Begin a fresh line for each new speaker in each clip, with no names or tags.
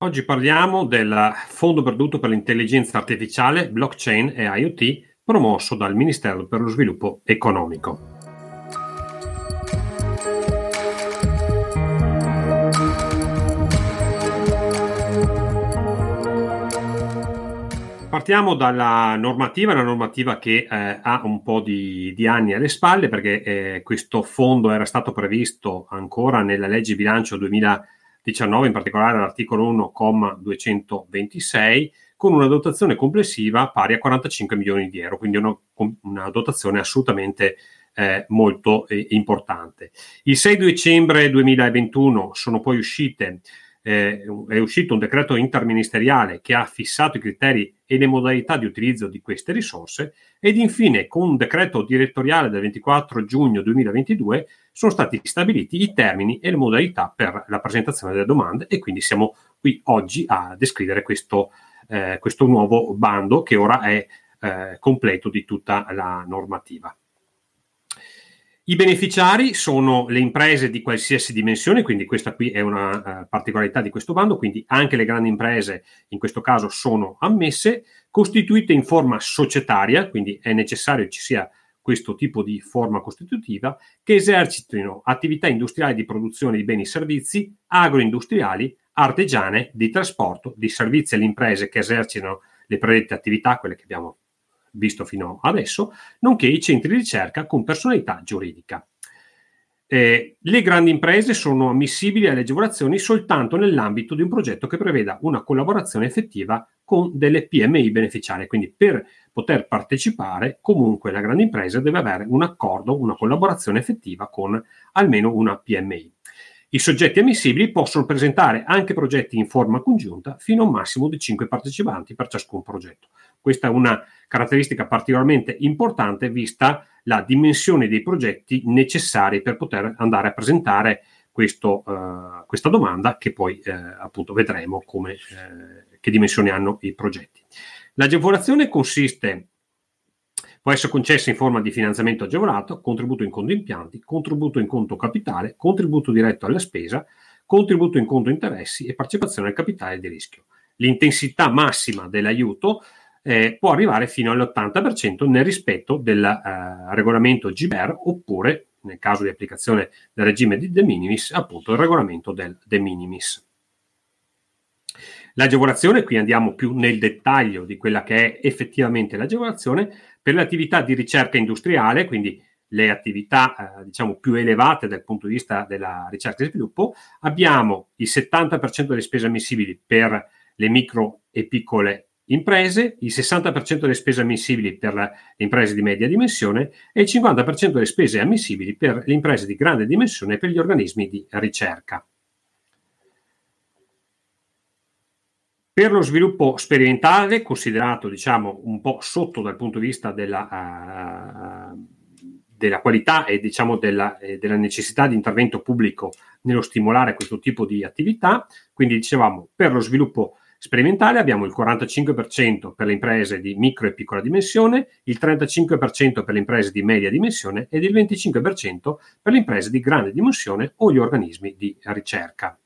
Oggi parliamo del Fondo perduto per l'intelligenza artificiale, blockchain e IoT promosso dal Ministero per lo Sviluppo Economico. Partiamo dalla normativa, una normativa che eh, ha un po' di, di, anni alle spalle perché eh, questo fondo era stato previsto ancora nella legge bilancio 2020 19, in particolare l'articolo 1,226, con una dotazione complessiva pari a 45 milioni di euro, quindi una, una dotazione assolutamente eh, molto eh, importante. Il 6 dicembre 2021 sono poi uscite eh, è uscito un decreto interministeriale che ha fissato i criteri e le modalità di utilizzo di queste risorse ed infine con un decreto direttoriale del 24 giugno 2022 sono stati stabiliti i termini e le modalità per la presentazione delle domande e quindi siamo qui oggi a descrivere questo, eh, questo nuovo bando che ora è eh, completo di tutta la normativa. I beneficiari sono le imprese di qualsiasi dimensione, quindi questa qui è una uh, particolarità di questo bando, quindi anche le grandi imprese in questo caso sono ammesse, costituite in forma societaria, quindi è necessario ci sia questo tipo di forma costitutiva, che esercitino attività industriali di produzione di beni e servizi, agroindustriali, artigiane, di trasporto, di servizi alle imprese che esercitano le predette attività, quelle che abbiamo visto fino adesso, nonché i centri di ricerca con personalità giuridica. Eh, le grandi imprese sono ammissibili alle agevolazioni soltanto nell'ambito di un progetto che preveda una collaborazione effettiva con delle PMI beneficiarie. Quindi per poter partecipare, comunque la grande impresa deve avere un accordo, una collaborazione effettiva con almeno una PMI. I soggetti ammissibili possono presentare anche progetti in forma congiunta fino a un massimo di 5 partecipanti per ciascun progetto. Questa è una caratteristica particolarmente importante vista la dimensione dei progetti necessari per poter andare a presentare questo, uh, questa domanda che poi uh, appunto vedremo come, uh, che dimensioni hanno i progetti. L'agevolazione consiste Può essere concessa in forma di finanziamento agevolato, contributo in conto impianti, contributo in conto capitale, contributo diretto alla spesa, contributo in conto interessi e partecipazione al capitale di rischio. L'intensità massima dell'aiuto eh, può arrivare fino all'80% nel rispetto del eh, regolamento GBER oppure, nel caso di applicazione del regime di de minimis, appunto il regolamento del de minimis. L'agevolazione, qui andiamo più nel dettaglio di quella che è effettivamente l'agevolazione, per le attività di ricerca industriale, quindi le attività eh, diciamo più elevate dal punto di vista della ricerca e sviluppo, abbiamo il 70% delle spese ammissibili per le micro e piccole imprese, il 60% delle spese ammissibili per le imprese di media dimensione e il 50% delle spese ammissibili per le imprese di grande dimensione e per gli organismi di ricerca. Per lo sviluppo sperimentale, considerato diciamo un po' sotto dal punto di vista della, uh, della qualità e diciamo della, eh, della, necessità di intervento pubblico nello stimolare questo tipo di attività, quindi dicevamo per lo sviluppo sperimentale abbiamo il 45% per le imprese di micro e piccola dimensione, il 35% per le imprese di media dimensione ed il 25% per le imprese di grande dimensione o gli organismi di ricerca.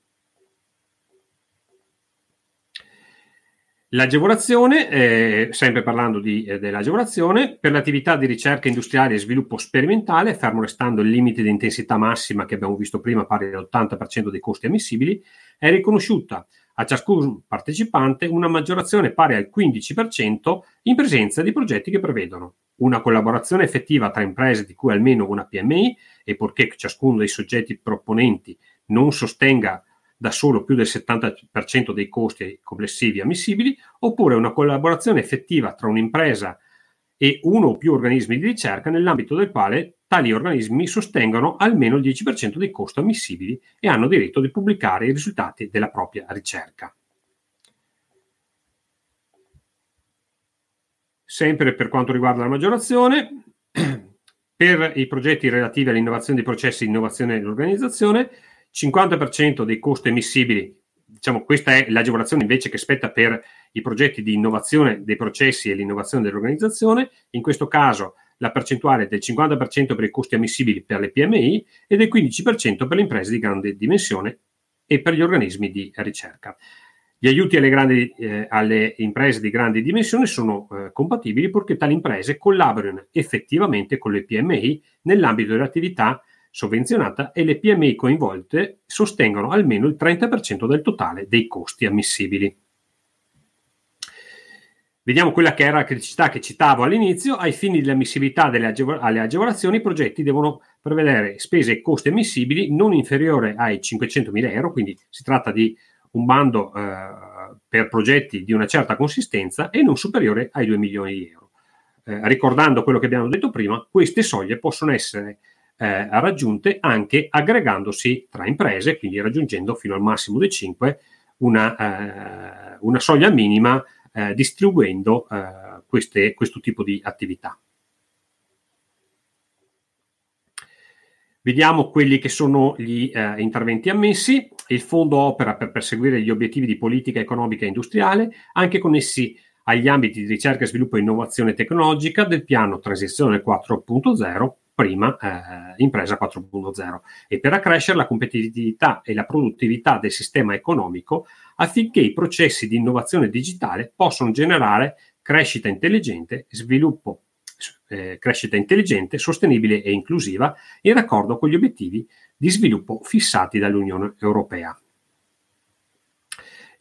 L'agevolazione, eh, sempre parlando di, eh, dell'agevolazione, per l'attività di ricerca industriale e sviluppo sperimentale, fermo restando il limite di intensità massima che abbiamo visto prima, pari all'80% dei costi ammissibili, è riconosciuta a ciascun partecipante una maggiorazione pari al 15% in presenza di progetti che prevedono una collaborazione effettiva tra imprese di cui almeno una PMI e purché ciascuno dei soggetti proponenti non sostenga da solo più del 70% dei costi complessivi ammissibili, oppure una collaborazione effettiva tra un'impresa e uno o più organismi di ricerca nell'ambito del quale tali organismi sostengano almeno il 10% dei costi ammissibili e hanno diritto di pubblicare i risultati della propria ricerca. Sempre per quanto riguarda la maggiorazione, per i progetti relativi all'innovazione dei processi di innovazione dell'organizzazione, 50% dei costi emissibili, diciamo questa è l'agevolazione invece che spetta per i progetti di innovazione dei processi e l'innovazione dell'organizzazione, in questo caso la percentuale è del 50% per i costi ammissibili per le PMI e del 15% per le imprese di grande dimensione e per gli organismi di ricerca. Gli aiuti alle, grandi, eh, alle, imprese di grandi dimensioni sono eh, compatibili purché tali imprese collaborino effettivamente con le PMI nell'ambito dell'attività sovvenzionata e le PMI coinvolte sostengono almeno il 30% del totale dei costi ammissibili. Vediamo quella che era la criticità che citavo all'inizio. Ai fini dell'ammissibilità delle agevol- alle agevolazioni, i progetti devono prevedere spese e costi ammissibili non inferiori ai 500.000 euro, quindi si tratta di un bando eh, per progetti di una certa consistenza e non superiore ai 2 milioni di euro. Eh, ricordando quello che abbiamo detto prima, queste soglie possono essere eh, raggiunte anche aggregandosi tra imprese, quindi raggiungendo fino al massimo di 5 una, eh, una soglia minima eh, distribuendo eh, queste, questo tipo di attività. Vediamo quelli che sono gli eh, interventi ammessi. Il fondo opera per perseguire gli obiettivi di politica economica e industriale, anche connessi agli ambiti di ricerca, sviluppo e innovazione tecnologica del piano Transizione 4.0, prima eh, Impresa 4.0, e per accrescere la competitività e la produttività del sistema economico affinché i processi di innovazione digitale possano generare crescita intelligente, sviluppo eh, crescita intelligente, sostenibile e inclusiva in raccordo con gli obiettivi di sviluppo fissati dall'Unione Europea.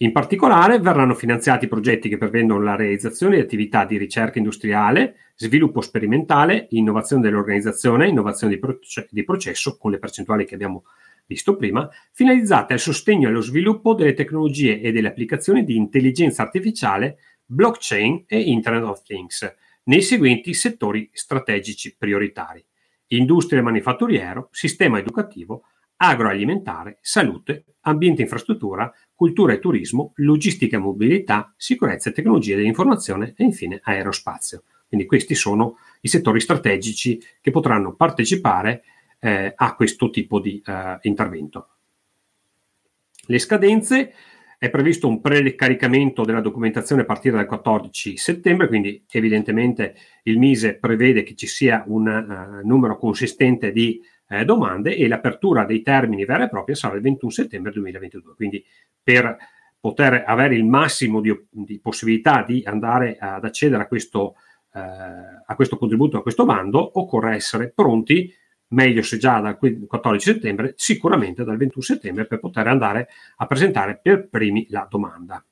In particolare verranno finanziati progetti che prevedono la realizzazione di attività di ricerca industriale, sviluppo sperimentale, innovazione dell'organizzazione, innovazione di, proce- di processo, con le percentuali che abbiamo visto prima, finalizzate al sostegno e allo sviluppo delle tecnologie e delle applicazioni di intelligenza artificiale, blockchain e Internet of Things, nei seguenti settori strategici prioritari: industria e manifatturiero, sistema educativo, agroalimentare, salute, ambiente e infrastruttura, cultura e turismo, logistica e mobilità, sicurezza e tecnologie dell'informazione e infine aerospazio. Quindi questi sono i settori strategici che potranno partecipare eh, a questo tipo di eh, intervento. Le scadenze è previsto un precaricamento della documentazione a partire dal 14 settembre, quindi evidentemente il Mise prevede che ci sia un uh, numero consistente di uh, domande e l'apertura dei termini vera e propria sarà il 21 settembre 2022. Quindi per poter avere il massimo di, di possibilità di andare ad accedere a questo, uh, a questo contributo, a questo bando, occorre essere pronti meglio se già dal 14 settembre, sicuramente dal 21 settembre per poter andare a presentare per primi la domanda.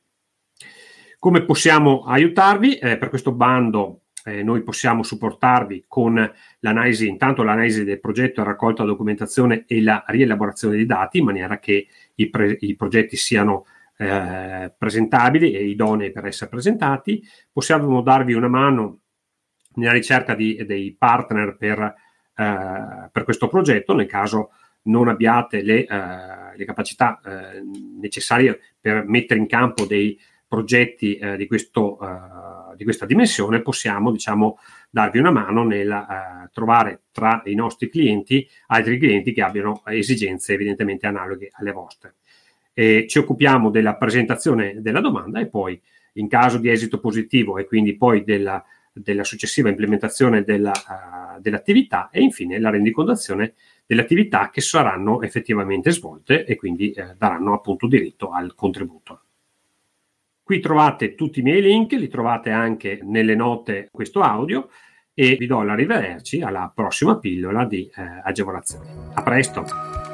Come possiamo aiutarvi? Eh, per questo bando eh, noi possiamo supportarvi con l'analisi, intanto l'analisi del progetto, la raccolta documentazione e la rielaborazione dei dati in maniera che i, pre- i progetti siano eh, presentabili e idonei per essere presentati. Possiamo darvi una mano nella ricerca di, dei partner per eh, per questo progetto nel caso non abbiate le, eh, le capacità eh, necessarie per mettere in campo dei progetti eh, di, questo, eh, di, questa dimensione, possiamo diciamo, darvi una mano nel trovare tra i nostri clienti altri clienti che abbiano esigenze evidentemente analoghe alle vostre. E ci occupiamo della presentazione della domanda e poi in caso di esito positivo e quindi poi della della successiva implementazione della, uh, dell'attività e infine la rendicontazione delle attività che saranno effettivamente svolte e quindi eh, daranno appunto diritto al contributo. Qui trovate tutti i miei link, li trovate anche nelle note questo audio e vi do l'arrivederci alla prossima pillola di eh, agevolazione. A presto!